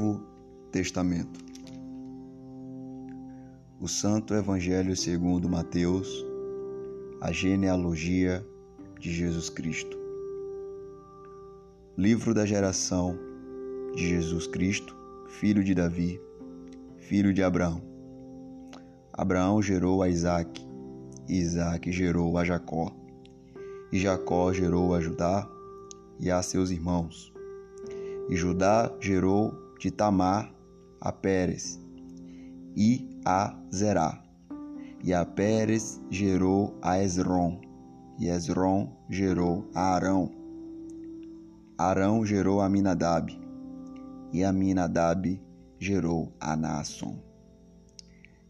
Novo Testamento. O Santo Evangelho segundo Mateus, a genealogia de Jesus Cristo. Livro da geração de Jesus Cristo, filho de Davi, filho de Abraão. Abraão gerou a Isaque, e Isaque gerou a Jacó, e Jacó gerou a Judá e a seus irmãos. E Judá gerou de Tamar a Pérez e a Zerá. E a Pérez gerou a Esron, e Esron gerou a Arão. Arão gerou a Minadab, e a Minadab gerou a Naasson.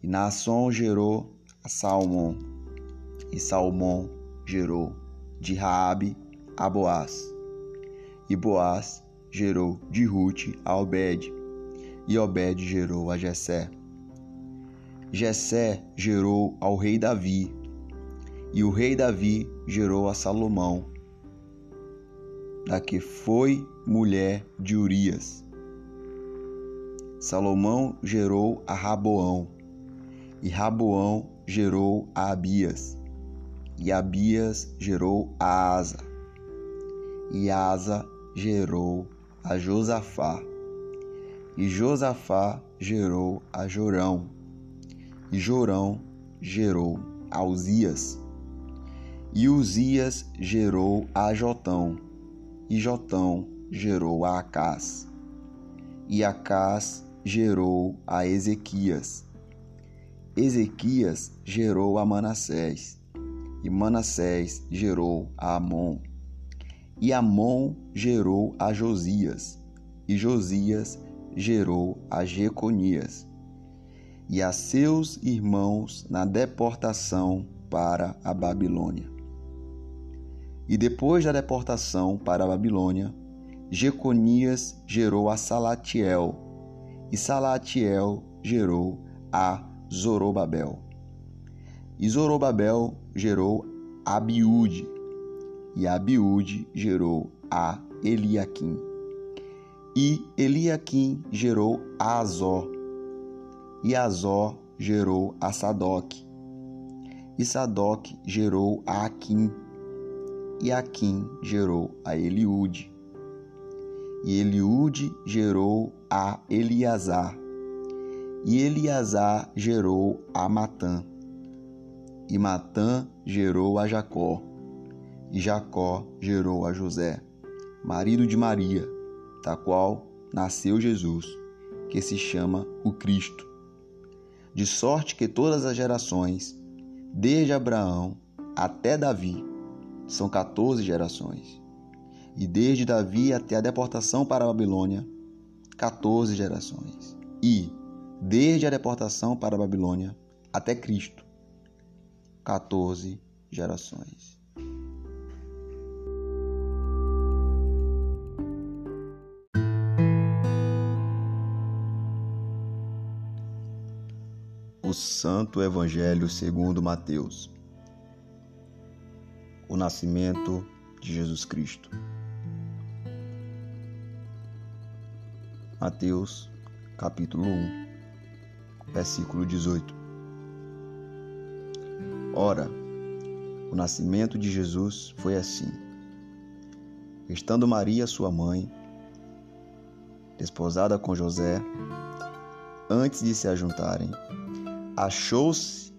E Naasson gerou a Salmão, e Salmão gerou de Raabe a Boaz. E Boaz gerou de Ruth a Obed, e Obed gerou a Jessé. Jessé gerou ao rei Davi, e o rei Davi gerou a Salomão, da que foi mulher de Urias. Salomão gerou a Raboão, e Raboão gerou a Abias, e Abias gerou a Asa, e Asa gerou a Josafá, e Josafá gerou a Jorão, e Jorão gerou a Uzias, e Uzias gerou a Jotão, e Jotão gerou a Acás, e Acás gerou a Ezequias, Ezequias gerou a Manassés, e Manassés gerou a Amon, e Amon gerou a Josias, e Josias gerou a Jeconias, e a seus irmãos na deportação para a Babilônia. E depois da deportação para a Babilônia, Jeconias gerou a Salatiel, e Salatiel gerou a Zorobabel. E Zorobabel gerou Abiúde, e Abiúde gerou a Eliaquim. E Eliaquim gerou a Azó, e Azó gerou a Sadoc, e Sadoc gerou a Aquim, e Aquim gerou a Eliúde, e Eliúde gerou a Eliasar, e Eliasar gerou a Matã, e Matã gerou a Jacó, e Jacó gerou a José, marido de Maria, da qual nasceu Jesus, que se chama o Cristo. De sorte que todas as gerações, desde Abraão até Davi, são 14 gerações. E desde Davi até a deportação para a Babilônia, 14 gerações. E desde a deportação para a Babilônia até Cristo, 14 gerações. O Santo Evangelho segundo Mateus. O nascimento de Jesus Cristo. Mateus, capítulo 1, versículo 18. Ora, o nascimento de Jesus foi assim. Estando Maria, sua mãe, desposada com José, antes de se ajuntarem, achou-se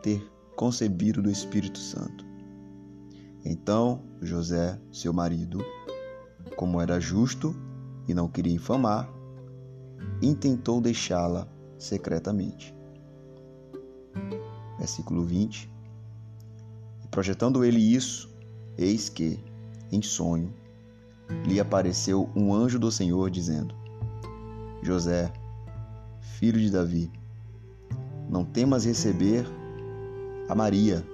ter concebido do Espírito Santo. Então José, seu marido, como era justo e não queria infamar, intentou deixá-la secretamente. Versículo 20. E projetando ele isso, eis que, em sonho, lhe apareceu um anjo do Senhor dizendo: José, filho de Davi, não temas receber a Maria,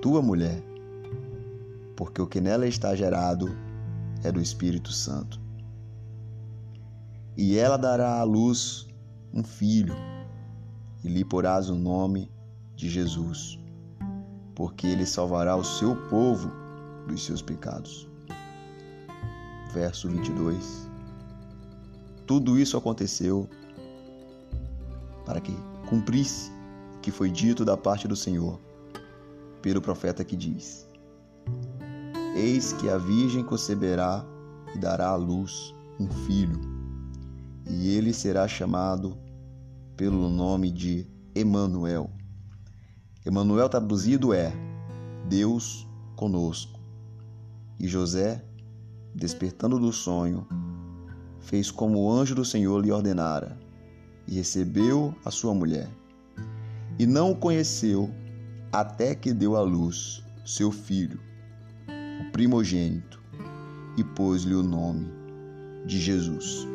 tua mulher, porque o que nela está gerado é do Espírito Santo. E ela dará à luz um filho, e lhe porás o nome de Jesus, porque ele salvará o seu povo dos seus pecados. Verso 22. tudo isso aconteceu para que cumprisse o que foi dito da parte do Senhor pelo profeta que diz: Eis que a virgem conceberá e dará à luz um filho, e ele será chamado pelo nome de Emanuel. Emanuel traduzido é Deus conosco. E José, despertando do sonho, fez como o anjo do Senhor lhe ordenara, e recebeu a sua mulher. E não o conheceu até que deu à luz seu filho, o primogênito, e pôs-lhe o nome de Jesus.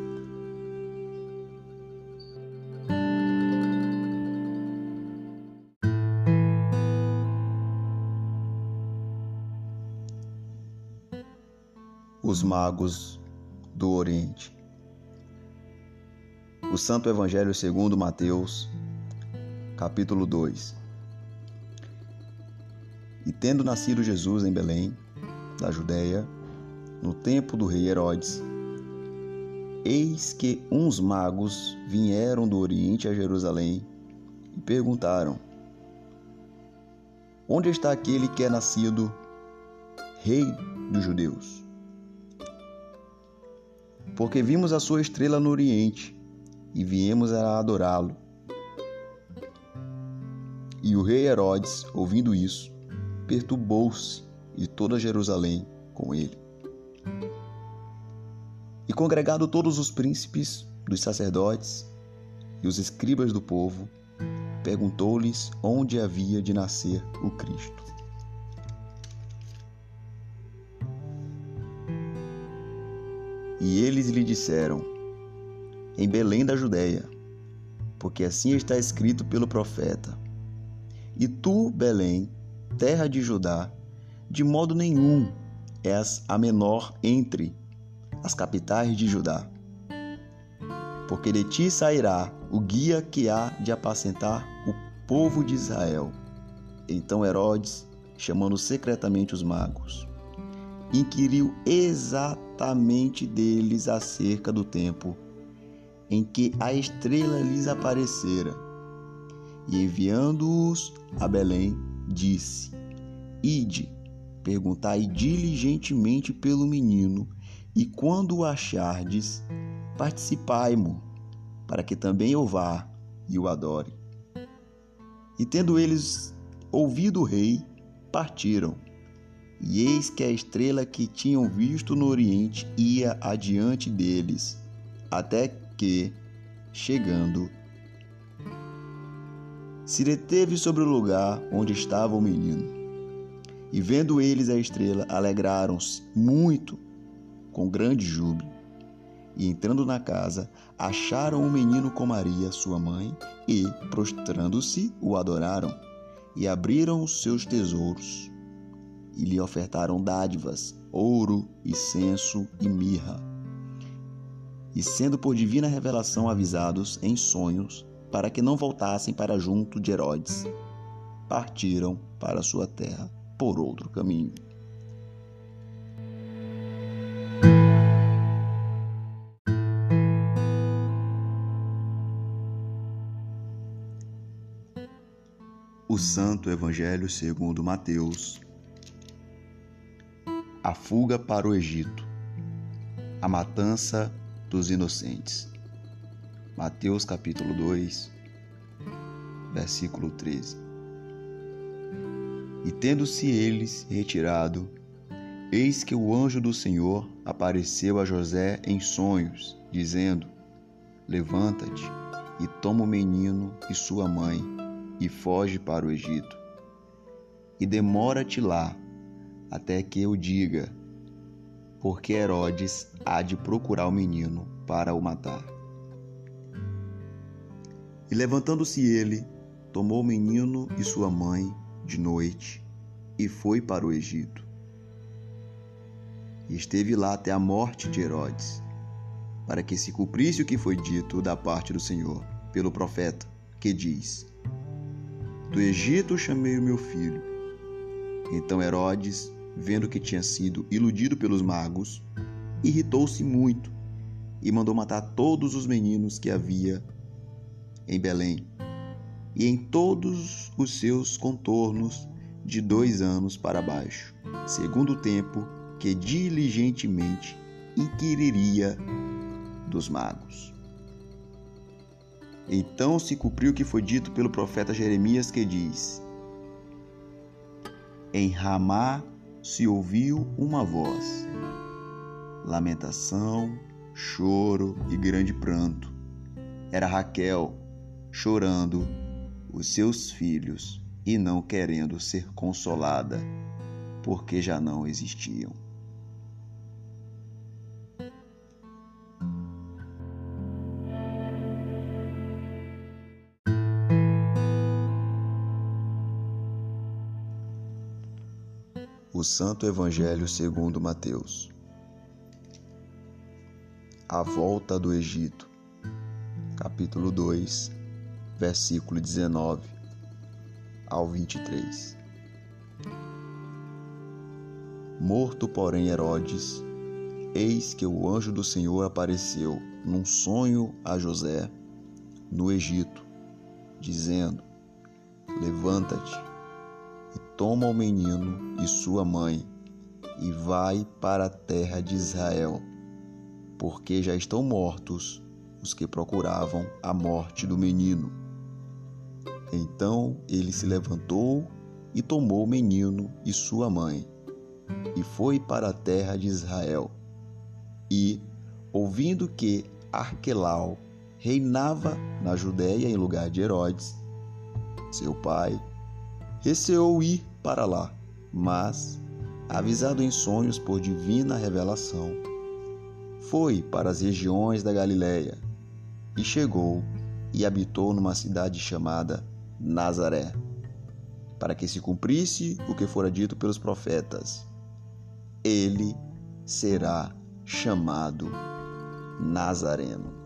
Os magos do Oriente. O Santo Evangelho segundo Mateus, capítulo 2. E tendo nascido Jesus em Belém, da Judéia, no tempo do rei Herodes, eis que uns magos vieram do Oriente a Jerusalém e perguntaram: Onde está aquele que é nascido rei dos judeus? Porque vimos a sua estrela no Oriente e viemos a adorá-lo. E o rei Herodes, ouvindo isso, perturbou-se e toda Jerusalém com ele. E congregado todos os príncipes dos sacerdotes e os escribas do povo, perguntou-lhes onde havia de nascer o Cristo. E eles lhe disseram: Em Belém da Judéia, porque assim está escrito pelo profeta: E tu, Belém, terra de Judá, de modo nenhum és a menor entre as capitais de Judá. Porque de ti sairá o guia que há de apacentar o povo de Israel. Então Herodes, chamando secretamente os magos, inquiriu exatamente deles acerca do tempo em que a estrela lhes aparecera. E enviando-os a Belém, disse: Ide, perguntai diligentemente pelo menino, e quando o achardes, participai-mo, para que também eu vá e o adore. E tendo eles ouvido o rei, partiram. E eis que a estrela que tinham visto no oriente ia adiante deles, até que, chegando, se deteve sobre o lugar onde estava o menino. E vendo eles a estrela, alegraram-se muito, com grande júbilo. E entrando na casa, acharam o menino com Maria, sua mãe, e, prostrando-se, o adoraram. E abriram os seus tesouros, e lhe ofertaram dádivas, ouro, incenso e mirra. E sendo por divina revelação avisados em sonhos, para que não voltassem para junto de Herodes. Partiram para sua terra por outro caminho. O Santo Evangelho segundo Mateus. A fuga para o Egito. A matança dos inocentes. Mateus capítulo 2, versículo 13. E tendo-se eles retirado, eis que o anjo do Senhor apareceu a José em sonhos, dizendo: Levanta-te e toma o menino e sua mãe e foge para o Egito. E demora-te lá até que eu diga, porque Herodes há de procurar o menino para o matar. E levantando-se ele, tomou o menino e sua mãe de noite e foi para o Egito. E esteve lá até a morte de Herodes, para que se cumprisse o que foi dito da parte do Senhor pelo profeta, que diz: Do Egito chamei o meu filho. Então Herodes, vendo que tinha sido iludido pelos magos, irritou-se muito e mandou matar todos os meninos que havia em Belém e em todos os seus contornos de dois anos para baixo, segundo o tempo que diligentemente inquiriria dos magos. Então se cumpriu o que foi dito pelo profeta Jeremias, que diz: Em Ramá se ouviu uma voz, lamentação, choro e grande pranto. Era Raquel chorando os seus filhos e não querendo ser consolada, porque já não existiam. O Santo Evangelho segundo Mateus. A volta do Egito. Capítulo 2, versículo 19 ao 23. Morto, porém, Herodes, eis que o anjo do Senhor apareceu num sonho a José no Egito, dizendo: Levanta-te toma o menino e sua mãe e vai para a terra de Israel, porque já estão mortos os que procuravam a morte do menino. Então ele se levantou e tomou o menino e sua mãe e foi para a terra de Israel. E, ouvindo que Arquelau reinava na Judéia em lugar de Herodes, seu pai, receou ir para lá, mas, avisado em sonhos por divina revelação, foi para as regiões da Galiléia e chegou e habitou numa cidade chamada Nazaré, para que se cumprisse o que fora dito pelos profetas. Ele será chamado Nazareno.